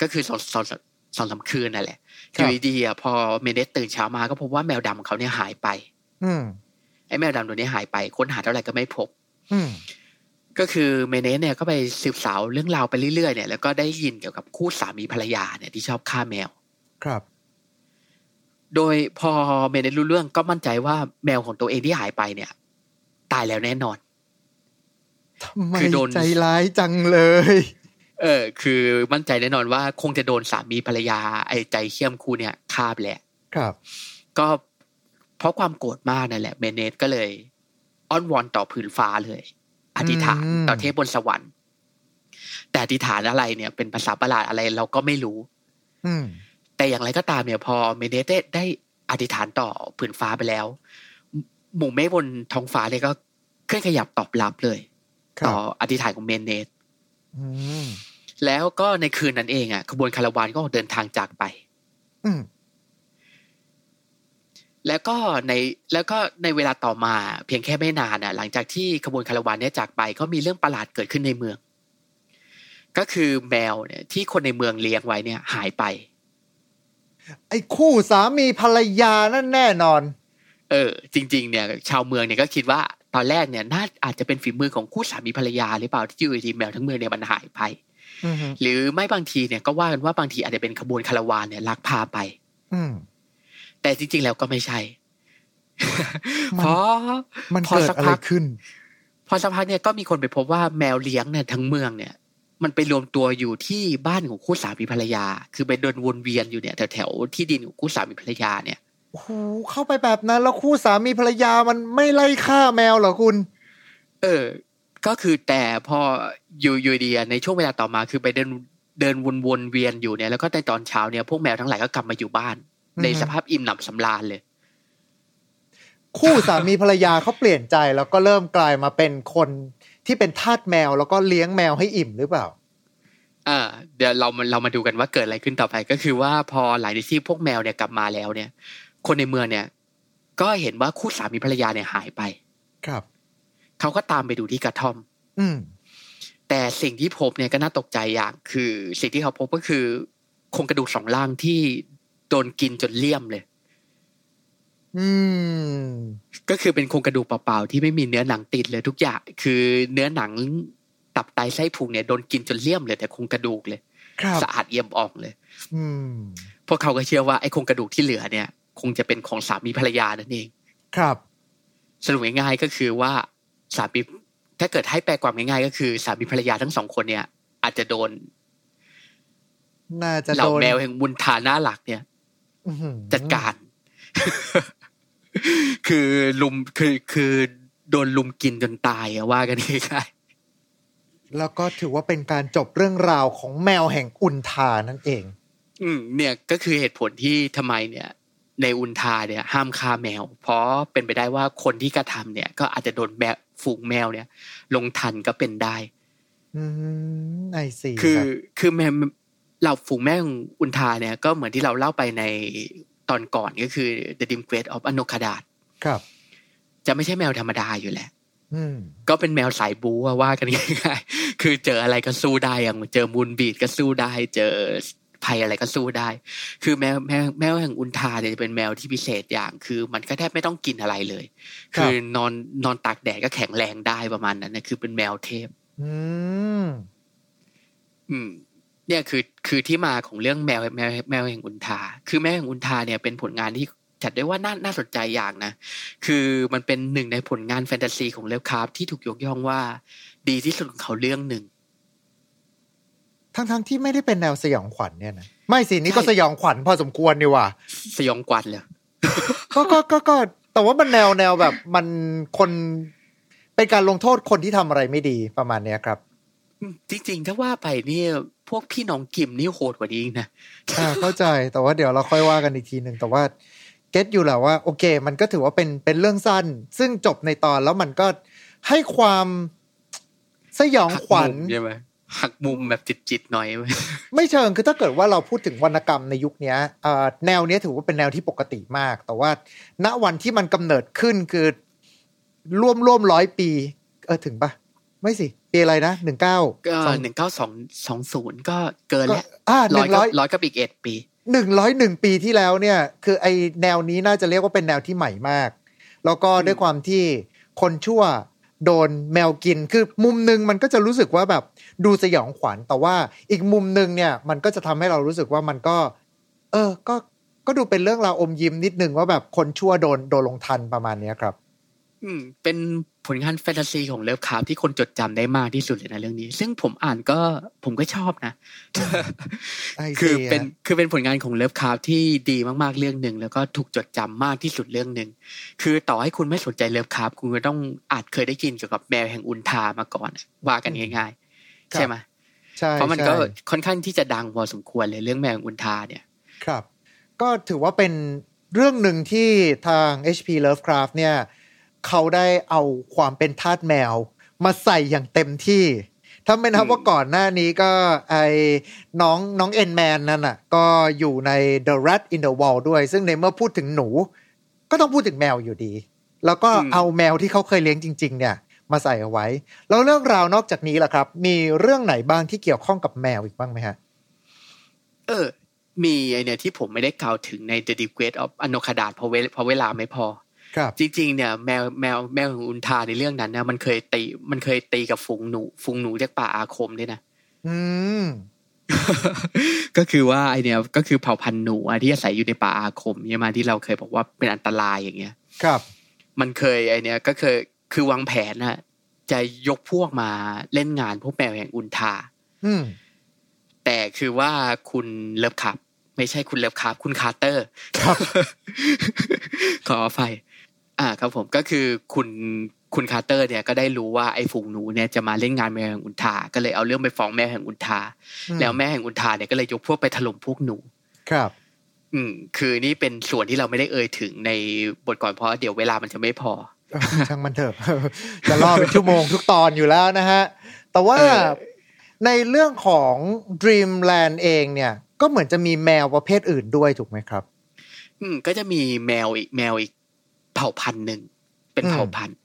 ก็คือสองสองสองสามคืนนั่นแหละอยู่ดีๆอะพอเมเนสตื่นเช้ามาก็พบว่าแมวดำของเขาเนี่ยหายไป อืมไอ้แมวดำตัวนี้หายไปค้นหาเท่าไหร่ก็ไม่พบ อืมก็คือเมเนสเนี่ยก็ไปสืบสาวเรื่องราวไปเรื่อยๆเนี่ยแล้วก็ได้ยินเกี่ยวกับคู่สามีภรรยาเนี่ยที่ชอบฆ่าแมว ครับ โดยพอเมเนสรู้เรื่องก็มั่นใจว่าแมวของตัวเองที่หายไปเนี่ย ตายแล้วแน่นอนทำไมคือโดนใจร้ายจังเลย เออ คือมั่นใจแน่นอนว่าคงจะโดนสามีภรรยา ไอ้ใจเขี้ยมคู่เนี่ยฆ่าไปแหละ ครับ ก็เพราะความโกรธมากนั่นแหละเมเนสก็เลย อ้อนวอนต่อผืนฟ้าเลย อธิษฐานอืมต่อเทพบนสวรรค์ แต่อธิษฐานอะไรเนี่ย เป็นภาษาประหลาดอะไรเราก็ไม่รู้ อืม แต่อย่างไรก็ตามเนี่ยพอเมเนสได้ได้อธิษฐานต่อผืนฟ้าไปแล้ว หมู่เมฆบนท้องฟ้าเนี่ยก็เคลื่อนขยับตอบรับเลยครับต่อคำอธิษฐานของเมเนสอืมแล้วก็ในคืนนั้นเองอะขบวนคาราวานก็ออกเดินทางจากไปอืมแล้วก็ในแล้วก็ในเวลาต่อมาเพียงแค่ไม่นานอะ หลังจากที่ขบวนคาราวานเนี้ยจากไปก็มีเรื่องประหลาดเกิดขึ้นในเมือง ก็คือแมวเนี่ยที่คนในเมืองเลี้ยงไว้เนี่ย หายไป ไอ้คู่สามีภรรยานั่นแน่นอน เออ จริง ๆ เนี่ย ชาวเมืองเนี่ยก็คิดว่าตอนแรกเนี่ยน่าอาจจะเป็นฝีมือของคู่สามีภรรยาหรือเปล่าที่อยู่ดีๆแมวทั้งเมืองเนี่ยมันหายไปอืมหรือไม่บางทีเนี่ยก็ว่ากันว่าบางทีอาจจะเป็นขบวนคาราวานเนี่ยลักพาไป อืมแต่จริง ๆ แล้วก็ไม่ใช่มันเพราะมันพอเกิดสักอะไรพักขึ้น พอสักพักเนี่ยก็มีคนไปพบว่าแมวเลี้ยงเนี่ยทั้งเมืองเนี่ย มันไปรวมตัวอยู่ที่บ้านของคู่สามีภรรยา คือไปเดินวนเวียนอยู่เนี่ยแถวๆที่ดินของคู่สามีภรรยาเนี่ยโอ้โหเข้าไปแบบนั้น แล้วคู่สามีภรรยามันไม่ไล่ฆ่าแมวเหรอคุณ เออ ก็คือแต่พออยู่อยู่ดีอะในช่วงเวลาต่อมาคือไปเดินเดินวนวนเวียนอยู่เนี่ยแล้วก็ในตอนเช้าเนี่ยพวกแมวทั้งหลายก็กลับมาอยู่บ้านอือฮึในสภาพอิ่มหนำสำราญเลย คู่สามีภรรยาเขาเปลี่ยนใจแล้วก็เริ่มกลายมาเป็นคน ที่เป็นทาสแมวแล้วก็เลี้ยงแมวให้อิ่มหรือเปล่าอ่าเดี๋ยวเรามาเรามาดูกันว่าเกิดอะไรขึ้นต่อไปก็คือว่าพอหลังจากที่พวกแมวเนี่ยกลับมาแล้วเนี่ย คนในเมืองเนี่ย ก็เห็นว่าคู่สามีภรรยาเนี่ยหายไป ครับเขาก็ตามไปดูที่กระท่อม อืมแต่สิ่งที่พบเนี่ยก็น่าตกใจอย่างคือ สิ่งที่เขาพบก็คือโครงกระดูกสองล่างที่โดนกินจนเลี่ยมเลย อืม ก็คือเป็นโครงกระดูกเปล่าๆที่ไม่มีเนื้อหนังติดเลยทุกอย่าง คือเนื้อหนังตับไตไส้พุงเนี่ยโดนกินจนเลี่ยมเลยแต่โครงกระดูกเลยครับสะอาดเอี่ยมอ่องเลย อืม พวกเขาก็เชื่อว่าไอ้โครงกระดูกที่เหลือเนี่ย คงจะเป็นของสามีภรรยานั่นเอง ครับ สรุปง่ายๆก็คือว่าสามีถ้าเกิดให้แปลความง่ายๆก็คือสามีภรรยาทั้งสองคนเนี่ย อาจจะโดนน่าจะเหล่าโดนแมวแห่งบุญทาหน้าหลักเนี่ยอื้อหือจัดการ คือลุมคือคือโดนลุมกินจนตายอะว่ากันง่ายแล้วก็ถือว่าเป็นการจบเรื่องราวของแมวแห่งอุนทานั่นเองๆอืม เนี่ยก็คือเหตุผลที่ทำไมเนี่ย ในอุนทาเนี่ย ห้ามฆ่าแมว เพราะเป็นไปได้ว่าคนที่กระทำเนี่ย ก็อาจจะโดนแมวฝูงแมวเนี่ย ลงทันก็เป็นได้ อืมไอซีคือรับคือแมวเราฝูงแม่ของอุนทาเนี่ยก็เหมือนที่เราเล่าไปใน ตอนก่อนก็คือ The Dim Great of a n o k a d a t ครับ จะไม่ใช่แมวธรรมดาอยู่แหละอืมก็เป็นแมวสายบูอะว่ากันง่ายๆคือเจออะไรก็สู้ได้อย่างเจอมูลบีดก็สู้ได้ เจอภัยอะไรก็สู้ได้ คือแมวแมวแมวแห่งอุนทาเนี่ยจะเป็นแมวที่พิเศษอย่าง คือ มันก็แทบไม่ต้องกินอะไรเลยครับคือนอนนอนตากแดดก็แข็งแรงได้ประมาณนั้นนะคือเป็นแมวเทพ อืม อืม เนี่ยคือคือที่มาของเรื่องแมวแมวแมวแห่งอุนทา คือแมวแห่งอุนทาเนี่ยเป็นผลงานที่จัดได้ว่าน่าน่าสนใจอย่างนะ คือมันเป็นหนึ่งในผลงานแฟนตาซีของเลฟคราฟที่ถูกยกย่องว่า ดีที่สุดของเขาเรื่องหนึ่ง ทั้งทั้งๆที่ไม่ได้เป็นแนวสยองขวัญเนี่ยนะ ไม่สินี่ก็ใช่สยองขวัญพอสมควรนี่ว่ะ สยองกวันเลยก็ก็ก็ก็แต่ว่ามันแนวแนวแบบมันคนเป็นการลงโทษคนที่ทำอะไรไม่ดีประมาณเนี้ยครับอืม จริงๆ ถ้าว่าไปเนี่ยพวกพี่น้องกิมนี่โหดกว่านี้อีกนะอ่าเข้าใจแต่ว่าเดี๋ยวเราค่อยว่ากันอีกทีหนึ่งแต่ว่าเก็ตอยู่แหละว่าโอเค มันก็ถือว่าเป็นเป็นเรื่องสั้น ซึ่งจบในตอนแล้วมันก็ให้ความสยองขวัญหักมุมใช่ไหมหักมุมแบบจิตๆหน่อยไม่เชิงคือถ้าเกิดว่าเราพูดถึงวรรณกรรมในยุคเนี้ยเอ่อแนวเนี้ยถือว่าเป็นแนวที่ปกติมาก แต่ว่า ณวันที่มันกำเนิดขึ้นคือร่วมร่วมร้อยปี เออถึงปะไม่สิ ปีอะไรนะหนึ่งเก้าก็หนึ่งเก้าสองสองศูนย์ก็เกินก็แล้วอ่าหร้อนึ่ยงก็ร้อยร้อยกับอีกเอ็ดปีหนึ่งร้อยหนึ่งปีที่แล้วเนี่ย คือไอแนวนี้น่าจะเรียกว่าเป็นแนวที่ใหม่มาก แล้วก็ด้วยความที่คนชั่วโดนแมวกินคือมุมหนึ่งมันก็จะรู้สึกว่าแบบดูสยองขวัญแต่ว่าอีกมุมหนึ่งเนี่ย มันก็จะทำให้เรารู้สึกว่ามันก็ เออ ก็ก็ดูเป็นเรื่องราวอมยิ้มนิดนึงว่าแบบคนชั่วโดนโดนลงทันประมาณเนี้ยครับ อืม เป็นผลงานแฟนตาซีของเลิฟคราฟที่คนจดจำได้มากที่สุดเลยนะเรื่องนี้ ซึ่งผมอ่านก็ผมก็ชอบนะไอคือซีเป็นฮะคือเป็นผลงานของเลิฟคราฟที่ดีมากๆเรื่องหนึ่งแล้วก็ถูกจดจำมากที่สุดเรื่องหนึ่งคือต่อให้คุณไม่สนใจเลิฟคราฟคุณก็ต้องอาจเคยได้ยินเกี่ยวกับแมวแห่งอุนทามาก่อนว่ากันง่าย ๆ ใช่ไหมใช่เพราะมันก็ใช่ค่อนข้างที่จะดังพอสมควรเลยเรื่องแมวแห่งอุนทาเนี่ย ครับ ก็ถือว่าเป็นเรื่องหนึ่งที่ทาง HP Lovecraft เนี่ย เขาได้เอาความเป็นทาสแมว มาใส่อย่างเต็มที่ถ้าไม่นับอืมว่าก่อนหน้านี้ก็ไอ้น้องน้องเอ็นแมนนั่นน่ะ ก็อยู่ใน The Rat in the Wall ด้วย ซึ่งในเมื่อพูดถึงหนู ก็ต้องพูดถึงแมวอยู่ดี แล้วก็เอาแมวที่เขาเคยเลี้ยงจริง ๆ เนี่ย มาใส่เอาไว้ แล้วเรื่องราวนอกจากนี้ล่ะครับ มีเรื่องไหนบ้างที่เกี่ยวข้องกับแมวอีกบ้างไหมฮะ เออ มีไอเนี่ยที่ผมไม่ได้กล่าวถึงใน The Deep Great of a n o k a d a t เพราะเวลเพราะเวลาไม่พอครับ จริงๆเนี่ยแมวแมวแมวของอุนทาในเรื่องนั้นเนี่ยมันเคยตีมันเคยตีกับฝูงหนูฝูงหนูจากป่าอาคมด้วยนะอืมก็คือว่าไอเนี่ยก็คือเผ่าพันธุ์หนูอะที่อาศัยอยู่ในป่าอาคมเนี่ยมาที่เราเคยบอกว่าเป็นอันตรายอย่างเงี้ย ครับ มันเคยไอเนี่ยก็เคยคือวางแผนน่ะจะยกพวกมาเล่นงานพวกแมวแห่งอุลธาร์ อืมแต่คือว่าคุณ Lovecraft ไม่ใช่คุณ Lovecraft คุณคาร์เตอร์ ครับ ขออภัย อ่าครับผมก็คือคุณคุณคาร์เตอร์เนี่ยก็ได้รู้ว่าไอ้ฝูงหนูเนี่ยจะมาเล่นงานแมวแห่งอุลธาร์ ก็เลยเอาเรื่องไปฟ้องแมวแห่งอุลธาร์อืมแล้วแมวแห่งอุลธาร์เนี่ยก็เลยยกพวกไปถล่มพวกหนู ครับ อืม คือนี่เป็นส่วนที่เราไม่ได้เอ่ยถึงในบทก่อนเพราะเดี๋ยวเวลามันจะไม่พอเออช่างมันเถอะจะล่อเป็นชั่วโมงทุกตอนอยู่แล้วนะฮะ แต่ว่าเออในเรื่องของ Dreamland เองเนี่ย ก็เหมือนจะมีแมวประเภทอื่นด้วยถูกไหมครับ อืมก็จะมีแมวอีกแมวอีก เผ่าพันธุ์หนึ่ง เป็นอืมเผ่าพันธุ์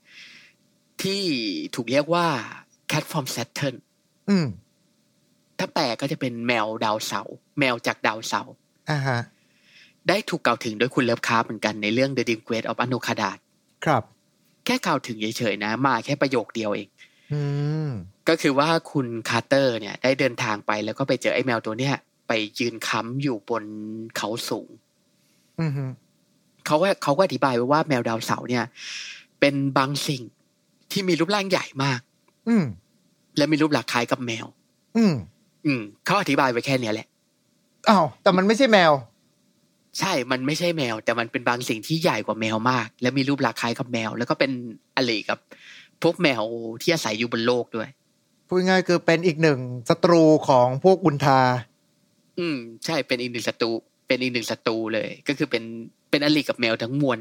ที่ถูกเรียกว่า cat from Saturn อืมถ้าแปลก็จะเป็นแมวดาวเสาร์แมวจากดาวเสาร์อ่าฮะได้ถูกกล่าวถึงโดยคุณ Lovecraft เหมือนกันในเรื่อง The Dim Great of a n o k a d a t ครับ แค่กล่าวถึงเฉยๆนะ มาแค่ประโยคเดียวเองอืมก็คือว่าคุณคาร์เตอร์เนี่ย ได้เดินทางไปแล้วก็ไปเจอไอ้แมวตัวเนี้ยไปยืนค้ำอยู่บนเขาสูงอืมฮึ เขาก็เขาก็อธิบายไว้ว่าแมวดาวเสาร์เนี่ย เป็นบางสิ่งที่มีรูปร่างใหญ่มาก อืมและมีรูปลักษณ์คล้ายกับแมว อืม อืมเขาอธิบายไว้แค่เนี้ยแหละอ้าวแต่มันไม่ใช่แมว ใช่ มันไม่ใช่แมว แต่มันเป็นบางสิ่งที่ใหญ่กว่าแมวมาก และมีรูปลักษณ์คล้ายกับแมว แล้วก็เป็นอะไรกับพวกแมวที่อาศัยอยู่บนโลกด้วยพูดง่ายๆคือเป็นอีกหนึ่งศัตรูของพวกอุนทา อืม ใช่เป็นอีกหนึ่งศัตรูเป็นอีกหนึ่งศัตรูเลย ก็คือเป็น เป็นอลิกับแมวทั้งมวล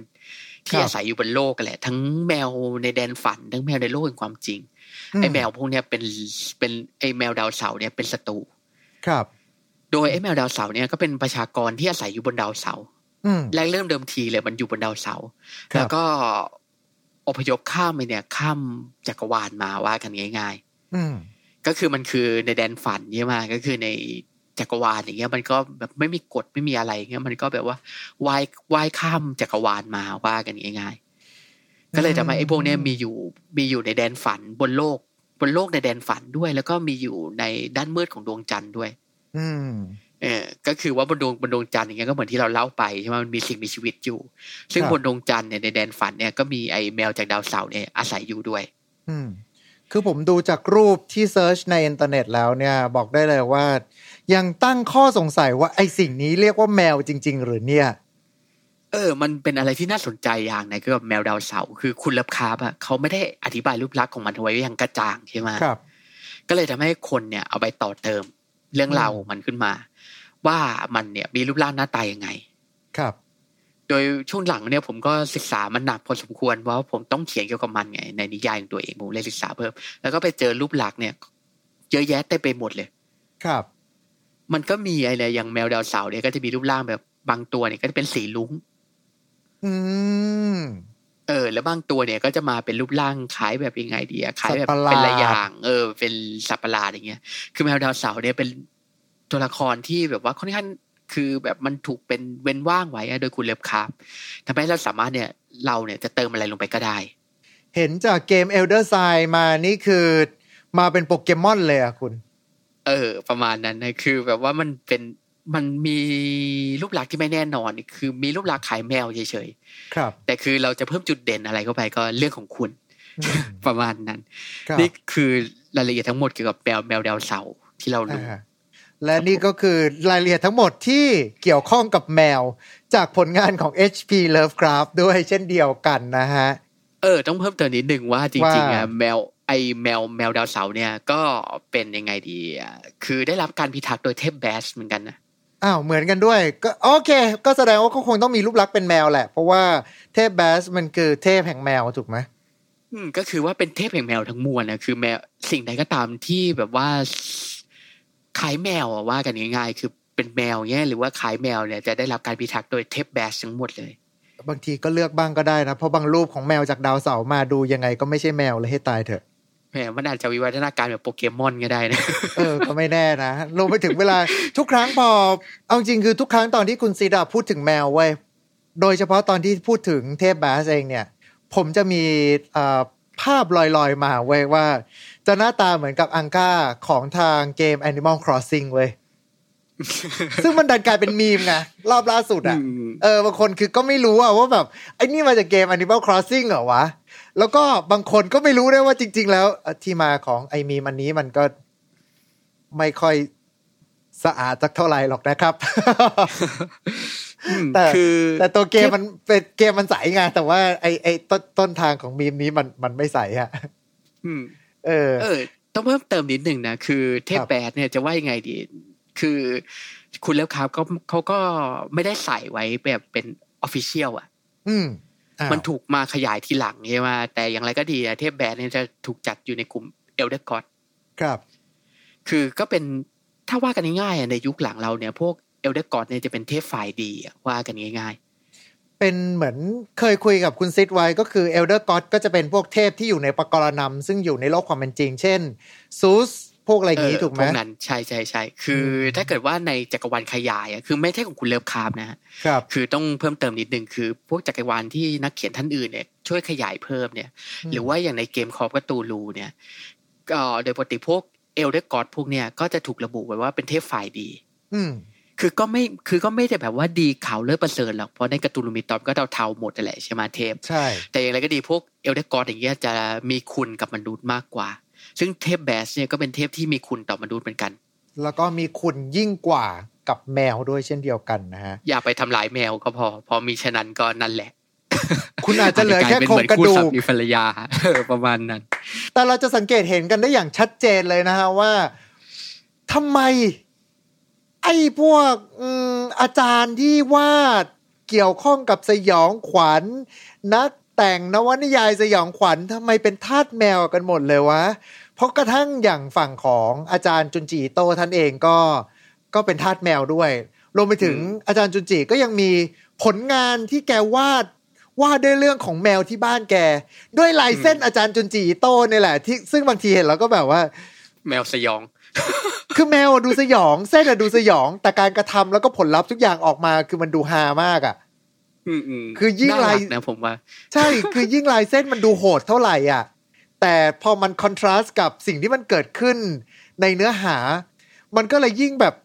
ที่ครับอาศัยอยู่บนโลกกันแหละ ทั้งแมวในแดนฝัน ทั้งแมวในโลกแห่งความจริงไอ้แมวพวกเนี้ยเป็นเป็นไอ้แมวดาวเสาร์เนี่ยเป็นศัตรูครับ โดยไอ้แมวดาวเสาร์เนี่ยก็เป็นประชากรที่อาศัยอยู่บนดาวเสาร์อืมแรกเริ่มเดิมทีเลยมันอยู่บนดาวเสาร์ครับแล้วก็อพยพข้ามไปเนี่ย ข้ามจักรวาลมาว่ากันง่ายอืมๆก็คือมันคือในแดนฝันใช่ไหมก็คือใน จักรวาลอย่างเงี้ยมันก็แบบไม่มีกฎไม่มีอะไรเงี้ยมันก็แบบว่าว่ายว่ายข้ามจักรวาลมาว่ากันง่ายๆ ก็เลยทำให้ไอ้พวกเนี้ยมีอยู่มีอยู่ในแดนฝันบนโลก บนโลกในแดนฝันด้วย แล้วก็มีอยู่ในด้านมืดของดวงจันทร์ด้วย อืมเออก็คือว่าบนดวงบนดวงจันทร์อย่างเงี้ยก็เหมือนที่เราเล่าไปใช่ไหมมันมีสิ่งมีชีวิตอยู่ ซึ่งครับบนดวงจันทร์เนี่ยในแดนฝันเนี่ยก็มีไอ้แมวจากดาวเสาร์เนี่ยอาศัยอยู่ด้วย อืมคือผมดูจากรูปที่ search ในอินเทอร์เน็ตแล้วเนี่ย บอกได้เลยว่า ยังตั้งข้อสงสัยว่าไอ้สิ่งนี้เรียกว่าแมวจริง ๆ หรือเนี่ย เออ มันเป็นอะไรที่น่าสนใจอย่างหนงก็กับแมวดาวเสาร์คือคุณเลิฟคาร์บอะเขาไม่ได้อธิบายรูปลักษณ์ของมันเอาไว้อย่างกระจ่างใช่ไหมครับ ก็เลยทำให้คนเนี่ยเอาไปต่อเติมเรื่องราวของมันขึ้นมา ว่ามันเนี่ยมีรูปร่างหน้าตายังไง ครับ โดยช่วงหลังเนี่ยผมก็ศึกษามันหนักพอสมควรเพราะว่าผมต้องเขียนเกี่ยวกับมันไงในนิยายของตัวเองผมเลยศึกษาเพิ่มแล้วก็ไปเจอรูปลักษณ์เนี่ยเยอะแยะเต็มไปหมดเลย ครับ มันก็มีอะไรอย่างแมวดาวเสาร์เนี่ยก็จะมีรูปร่างแบบบางตัวเนี่ยก็จะเป็นสีลุ้ง อืม เออ แล้วบางตัวเนี่ยก็จะมาเป็นรูปร่างคล้ายแบบยังไงดีอะคล้ายแบบสัตว์ประหลาดเป็นระอย่าง เออ เป็นสัตว์ประหลาดอย่างเงี้ย คือแมวดาวเสาร์เนี่ยเป็นตัวละครที่แบบว่าค่อนข้างคือแบบมันถูกเป็นเว้นว่างไว้อะโดยคุณเล็บคาร์บทำให้เราสามารถเนี่ย เราเนี่ยจะเติมอะไรลงไปก็ได้ เห็นจากเกม Elder Sign มานี่คือ มาเป็นโปเกมอนเลยอะคุณ เออ ประมาณนั้นนะคือ แบบว่ามันเป็นมันมีรูปลักษณ์ที่ไม่แน่นอน คือมีรูปลักษณ์ขายแมวเฉยครับๆแต่คือเราจะเพิ่มจุดเด่นอะไรเข้าไปก็เรื่องของคุณอืมประมาณนั้นครับนี่คือรายละเอียดทั้งหมดเกี่ยวกับแมวแมวดาวเสาร์ที่เรารู้อ่าและนี่ก็คือรายละเอียดทั้งหมดที่เกี่ยวข้องกับแมว จากผลงานของ HP Lovecraft ด้วยเช่นเดียวกันนะฮะ เออ ต้องเพิ่มเติมนิดหนึ่งว่าจริงๆอะว่าแมว ไอแมวแมวดาวเสาร์เนี่ยก็เป็นยังไงดีอะคือได้รับการพิทักษ์โดยเทพแบชเหมือนกันนะอ้าวเหมือนกันด้วยก็โอเค ก็แสดงว่าก็คงต้องมีรูปลักษณ์เป็นแมวแหละ เพราะว่าเทพแบสมันคือเทพแห่งแมวถูกไหมอืมก็คือว่าเป็นเทพแห่งแมวทั้งมวลนะคือแมวสิ่งใดก็ตามที่แบบว่าขายแมวอะว่ากันง่ายๆคือเป็นแมวเนี่ยหรือว่าขายแมวเนี่ยจะได้รับการพิทักษ์โดยเทพแบชทั้งหมดเลยบางทีก็เลือกบ้างก็ได้นะ เพราะบางรูปของแมวจากดาวเสาร์มาดูยังไงก็ไม่ใช่แมวเลยให้ตายเถอะ แหมมันอาจจะวิวัฒนาการแบบโปเกมอนก็ได้นะเออก็ไม่แน่นะรวมไปถึงเวลาทุกครั้งพอ เอาจริงคือทุกครั้งตอนที่คุณซีดาพูดถึงแมวเว้ยโดยเฉพาะตอนที่พูดถึงเทพแบสเองเนี่ย ผมจะมีภาพลอยๆมาเว้ยว่า จะหน้าตาเหมือนกับอังก้าของทางเกม Animal Crossing เว้ย ซึ่งมันดันกลายเป็นมีมไงรอบล่าสุดอะอืมเออบางคนคือก็ไม่รู้อะว่าแบบไอ้นี่มาจากเกม Animal Crossing เหรอวะ แล้วก็บางคนก็ไม่รู้ด้วยว่าจริง ๆ แล้วเอ่อที่มาของไอ้มีมอันนี้มันก็ไม่ค่อยสะอาดสักเท่าไหร่หรอกนะครับอืมแต่คือแต่ตัวเกมมันเป็นเกมมันใสไงแต่ว่าไอ้ไอ้ต้นต้นทางของมีมนี้มันมันไม่ใสอะอืมเออ เออ ต้องเพิ่มเติมนิดหนึ่งนะ คือเทพครับ Bast เนี่ยจะว่ายังไงดี คือคุณ Lovecraft เขาเขาก็ไม่ได้ใส่ไว้แบบเป็น official อะ อืมอ้าวมันถูกมาขยายทีหลังใช่ไหมแต่อย่างไรก็ดีอะเทพ Bast เนี่ยจะถูกจัดอยู่ในกลุ่ม Elder God ครับ คือก็เป็นถ้าว่ากันง่ายๆอะในยุคหลังเราเนี่ย พวก Elder God เนี่ยจะเป็นเทพฝ่ายดีอะว่ากันง่ายเป็นเหมือนเคยคุยกับคุณซิดไว้ก็คือ Elder God ก็จะเป็นพวกเทพที่อยู่ในปกรณำซึ่งอยู่ในโลกความเป็นจริง เช่นซูส พวกอะไรๆอย่างนี้เออถูกไหมพวกนั้นใช่ใช่ใช่คืออมถ้าเกิดว่าในจักรวาลขยายอะคือไม่ใช่ของคุณ Lovecraft นะฮะครับคือต้องเพิ่มเติมนิดนึงคือ พวกจักรวาลที่นักเขียนท่านอื่นเนี่ยช่วยขยายเพิ่มเนี่ยอืมหรือว่าอย่างในเกม Call of Cthulhu เนี่ยก็โดยปกติพวก Elder God พวกเนี่ยก็จะถูกระบุไว้ว่าเป็นเทพฝ่ายดี อืมคือก็ไม่คือก็ไม่ได้แบบว่าดีข่าวเลิศประเสริฐหรอกเพราะใน Cthulhu Mythos ก็เทาๆหมดนั่นแหละใช่ไหมเทพใช่แต่อย่างไรก็ดีพวกเอลเดอร์กอดอย่างเงี้ยจะมีคุณกับมนุษย์มากกว่า ซึ่งเทพแบสเนี่ยก็เป็นเทพที่มีคุณต่อมนุษย์เหมือนกัน แล้วก็มีคุณยิ่งกว่ากับแมวด้วยเช่นเดียวกันนะฮะ อย่าไปทำลายแมวก็พอ พอมีฉะนั้นก็นั่นแหละ คุณอาจจะเหลือแค่าจโครงกระดูเป็นเหมือนคู่สกามีภรรยาเออประมาณนั้น แต่เราจะสังเกตเห็นกันได้อย่างชัดเจนเลยนะฮะว่าทำไม ไอ้พวกอืมอาจารย์ที่วาดเกี่ยวข้องกับสยองขวัญนักแต่งนวนิยายสยองขวัญทำไมเป็นทาสแมวกันหมดเลยวะ เพราะกระทั่งอย่างฝั่งของอาจารย์จุนจีโตท่านเองก็ก็เป็นทาสแมวด้วยรวมไปถึงอาจารย์จุนจีก็ยังมีผลงานที่แกวาดวาดด้วยเรื่องของแมวที่บ้านแก ด้วยลายเส้นอาจารย์จุนจีโตนี่แหละที่ซึ่งบางทีเห็นแล้วก็แบบว่า แมวสยอง คือแมวอะดูสยอง เส้นอะดูสยอง แต่การกระทำแล้วก็ผลลัพธ์ทุกอย่างออกมาคือมันดูฮามากอะอืมอืมคือยิ่งน่ารักลายนะผมว่า ใช่คือยิ่งลายเส้นมันดูโหดเท่าไหร่อะ แต่พอมัน contrast กับสิ่งที่มันเกิดขึ้นในเนื้อหา มันก็เลยยิ่งแบบ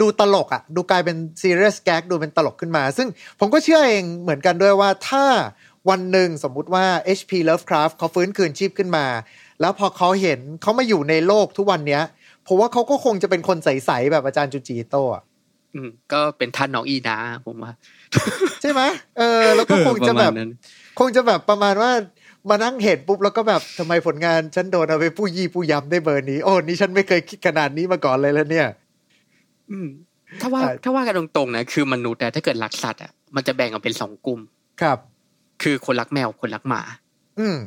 ดูตลกอะดูกลายเป็น serious gag ดูเป็นตลกขึ้นมา ซึ่งผมก็เชื่อเองเหมือนกันด้วยว่าถ้าวันหนึ่งสมมุติว่า H.P. Lovecraft เขาฟื้นคืนชีพขึ้นมา แล้วพอเขาเห็นเขามาอยู่ในโลกทุกวันเนี้ยผมว่าเขาก็คงจะเป็นคนใสๆแบบอาจารย์จุนจิอิโตะอะอืมก็เป็นท่านน้องอีนาผมว่า ใช่ไหมเออ แล้วก็คงจะแบบประมาณนั้นคงจะแบบประมาณว่า มานั่งเห็นปุ๊บแล้วก็แบบทำไมผลงานฉันโดนเอาไปผู้ยี่ผู้ยำได้เบอร์นี้ โอ้นี่ฉันไม่เคยคิดขนาดนี้มาก่อนเลยแล้วเนี่ย อืม ถ้าว่าใช่ถ้าว่ากันตรงๆนะคือมนุษย์อะถ้าเกิดรักสัตว์อะมันจะแบ่งออกเป็นสองกลุ่ม ครับ คือคนรักแมวคนรักหมา อืม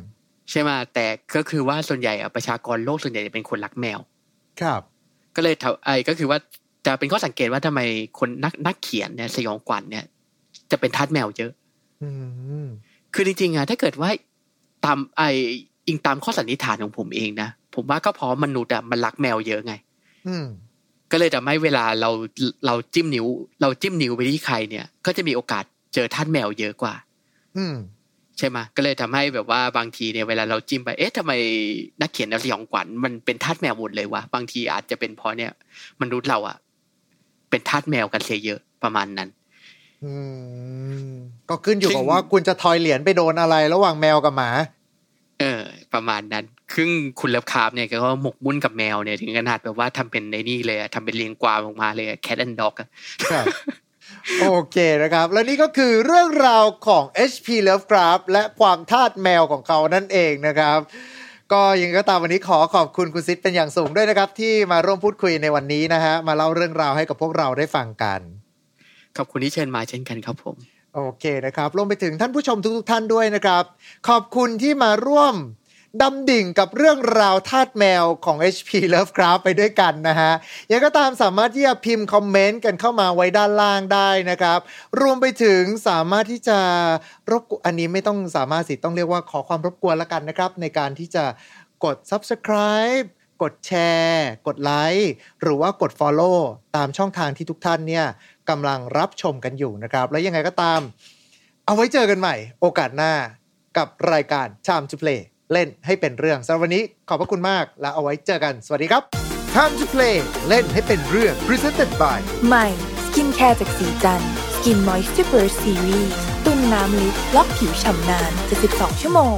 ใช่ไหมแต่ก็คือว่าส่วนใหญ่อะประชากรโลกส่วนใหญ่จะเป็นคนรักแมว ครับ ก็เลยทำไอ้ก็คือว่าจะเป็นข้อสังเกตว่าทำไมคนนักนักเขียนเนี่ยสยองขวัญเนี่ย จะเป็นทาสแมวเยอะ อืมคือจริงๆอะถ้าเกิดว่า ตามไออิงตามข้อสันนิษฐานของผมเองนะผมว่าก็เพราะมนุษย์อะมันรักแมวเยอะไง อืมก็เลยทำให้เวลาเราเราจิ้มนิ้ว เราจิ้มนิ้วไปที่ใครเนี่ย ก็จะมีโอกาสเจอท่านแมวเยอะกว่า อืมใช่ไหมก็เลยทำให้แบบว่าบางทีเนี่ยเวลาเราจิ้มไปเอ๊ะทำไมนักเขียนแนวสยองขวัญมันเป็นทาสแมวหมดเลยวะบางทีอาจจะเป็นเพราะเนี่ยมนุษย์เราอะเป็นทาสแมวกันเสียเยอะประมาณนั้นอืม ก็ขึ้นอยู่ซึ่กับงว่าคุณจะทอยเหรียญไปโดนอะไร ระหว่างแมวกับหมา เออ ประมาณนั้นซึ่งคุณ Lovecraft เนี่ยก็หมกมุ่นกับแมวเนี่ยถึงขนาดแบบว่าทำเป็นในนี่เลยอะทำเป็นเรียงความออกมาเลย Cats and Dogs ครับโอเคนะครับ และนี่ก็คือเรื่องราวของ HP Lovecraft และความทาสแมวของเขานั่นเองนะครับ ก็ยังไงก็ตามวันนี้ขอขอบคุณคุณซิดเป็นอย่างสูงด้วยนะครับ ที่มาร่วมพูดคุยในวันนี้นะฮะมาเล่าเรื่องราวให้กับพวกเราได้ฟังกัน ขอบคุณที่เชิญมาเช่นกันครับผมโอเคนะครับรวมไปถึงท่านผู้ชมทุกๆท่านด้วยนะครับ ขอบคุณที่มาร่วมดำดิ่งกับเรื่องราวทาสแมวของ HP Lovecraft ไปด้วยกันนะฮะยังก็ตามสามารถที่จะพิมพ์คอมเมนต์กันเข้ามาไว้ด้านล่างได้นะครับ รวมไปถึงสามารถที่จะรบกวนอันนี้ไม่ต้องสามารถสิต้องเรียกว่าขอความรบกวนละกันนะครับ ในการที่จะกด subscribe กดแชร์ กดไลค์หรือว่ากด follow ตามช่องทางที่ทุกท่านเนี่ย กำลังรับชมกันอยู่นะครับ แล้วยังไงก็ตาม เอาไว้เจอกันใหม่ โอกาสหน้ากับรายการ Time to Play เล่นให้เป็นเรื่องสำหรับวันนี้ขอบพระคุณมากแล้วเอาไว้เจอกัน สวัสดีครับ Time to Play เล่นให้เป็นเรื่อง Presented by ใหม่ skincare จากศรีจันทร์ Skin Moisture Series ตุนน้ำลึกล็อกผิวฉ่ำนาน 72 ชั่วโมง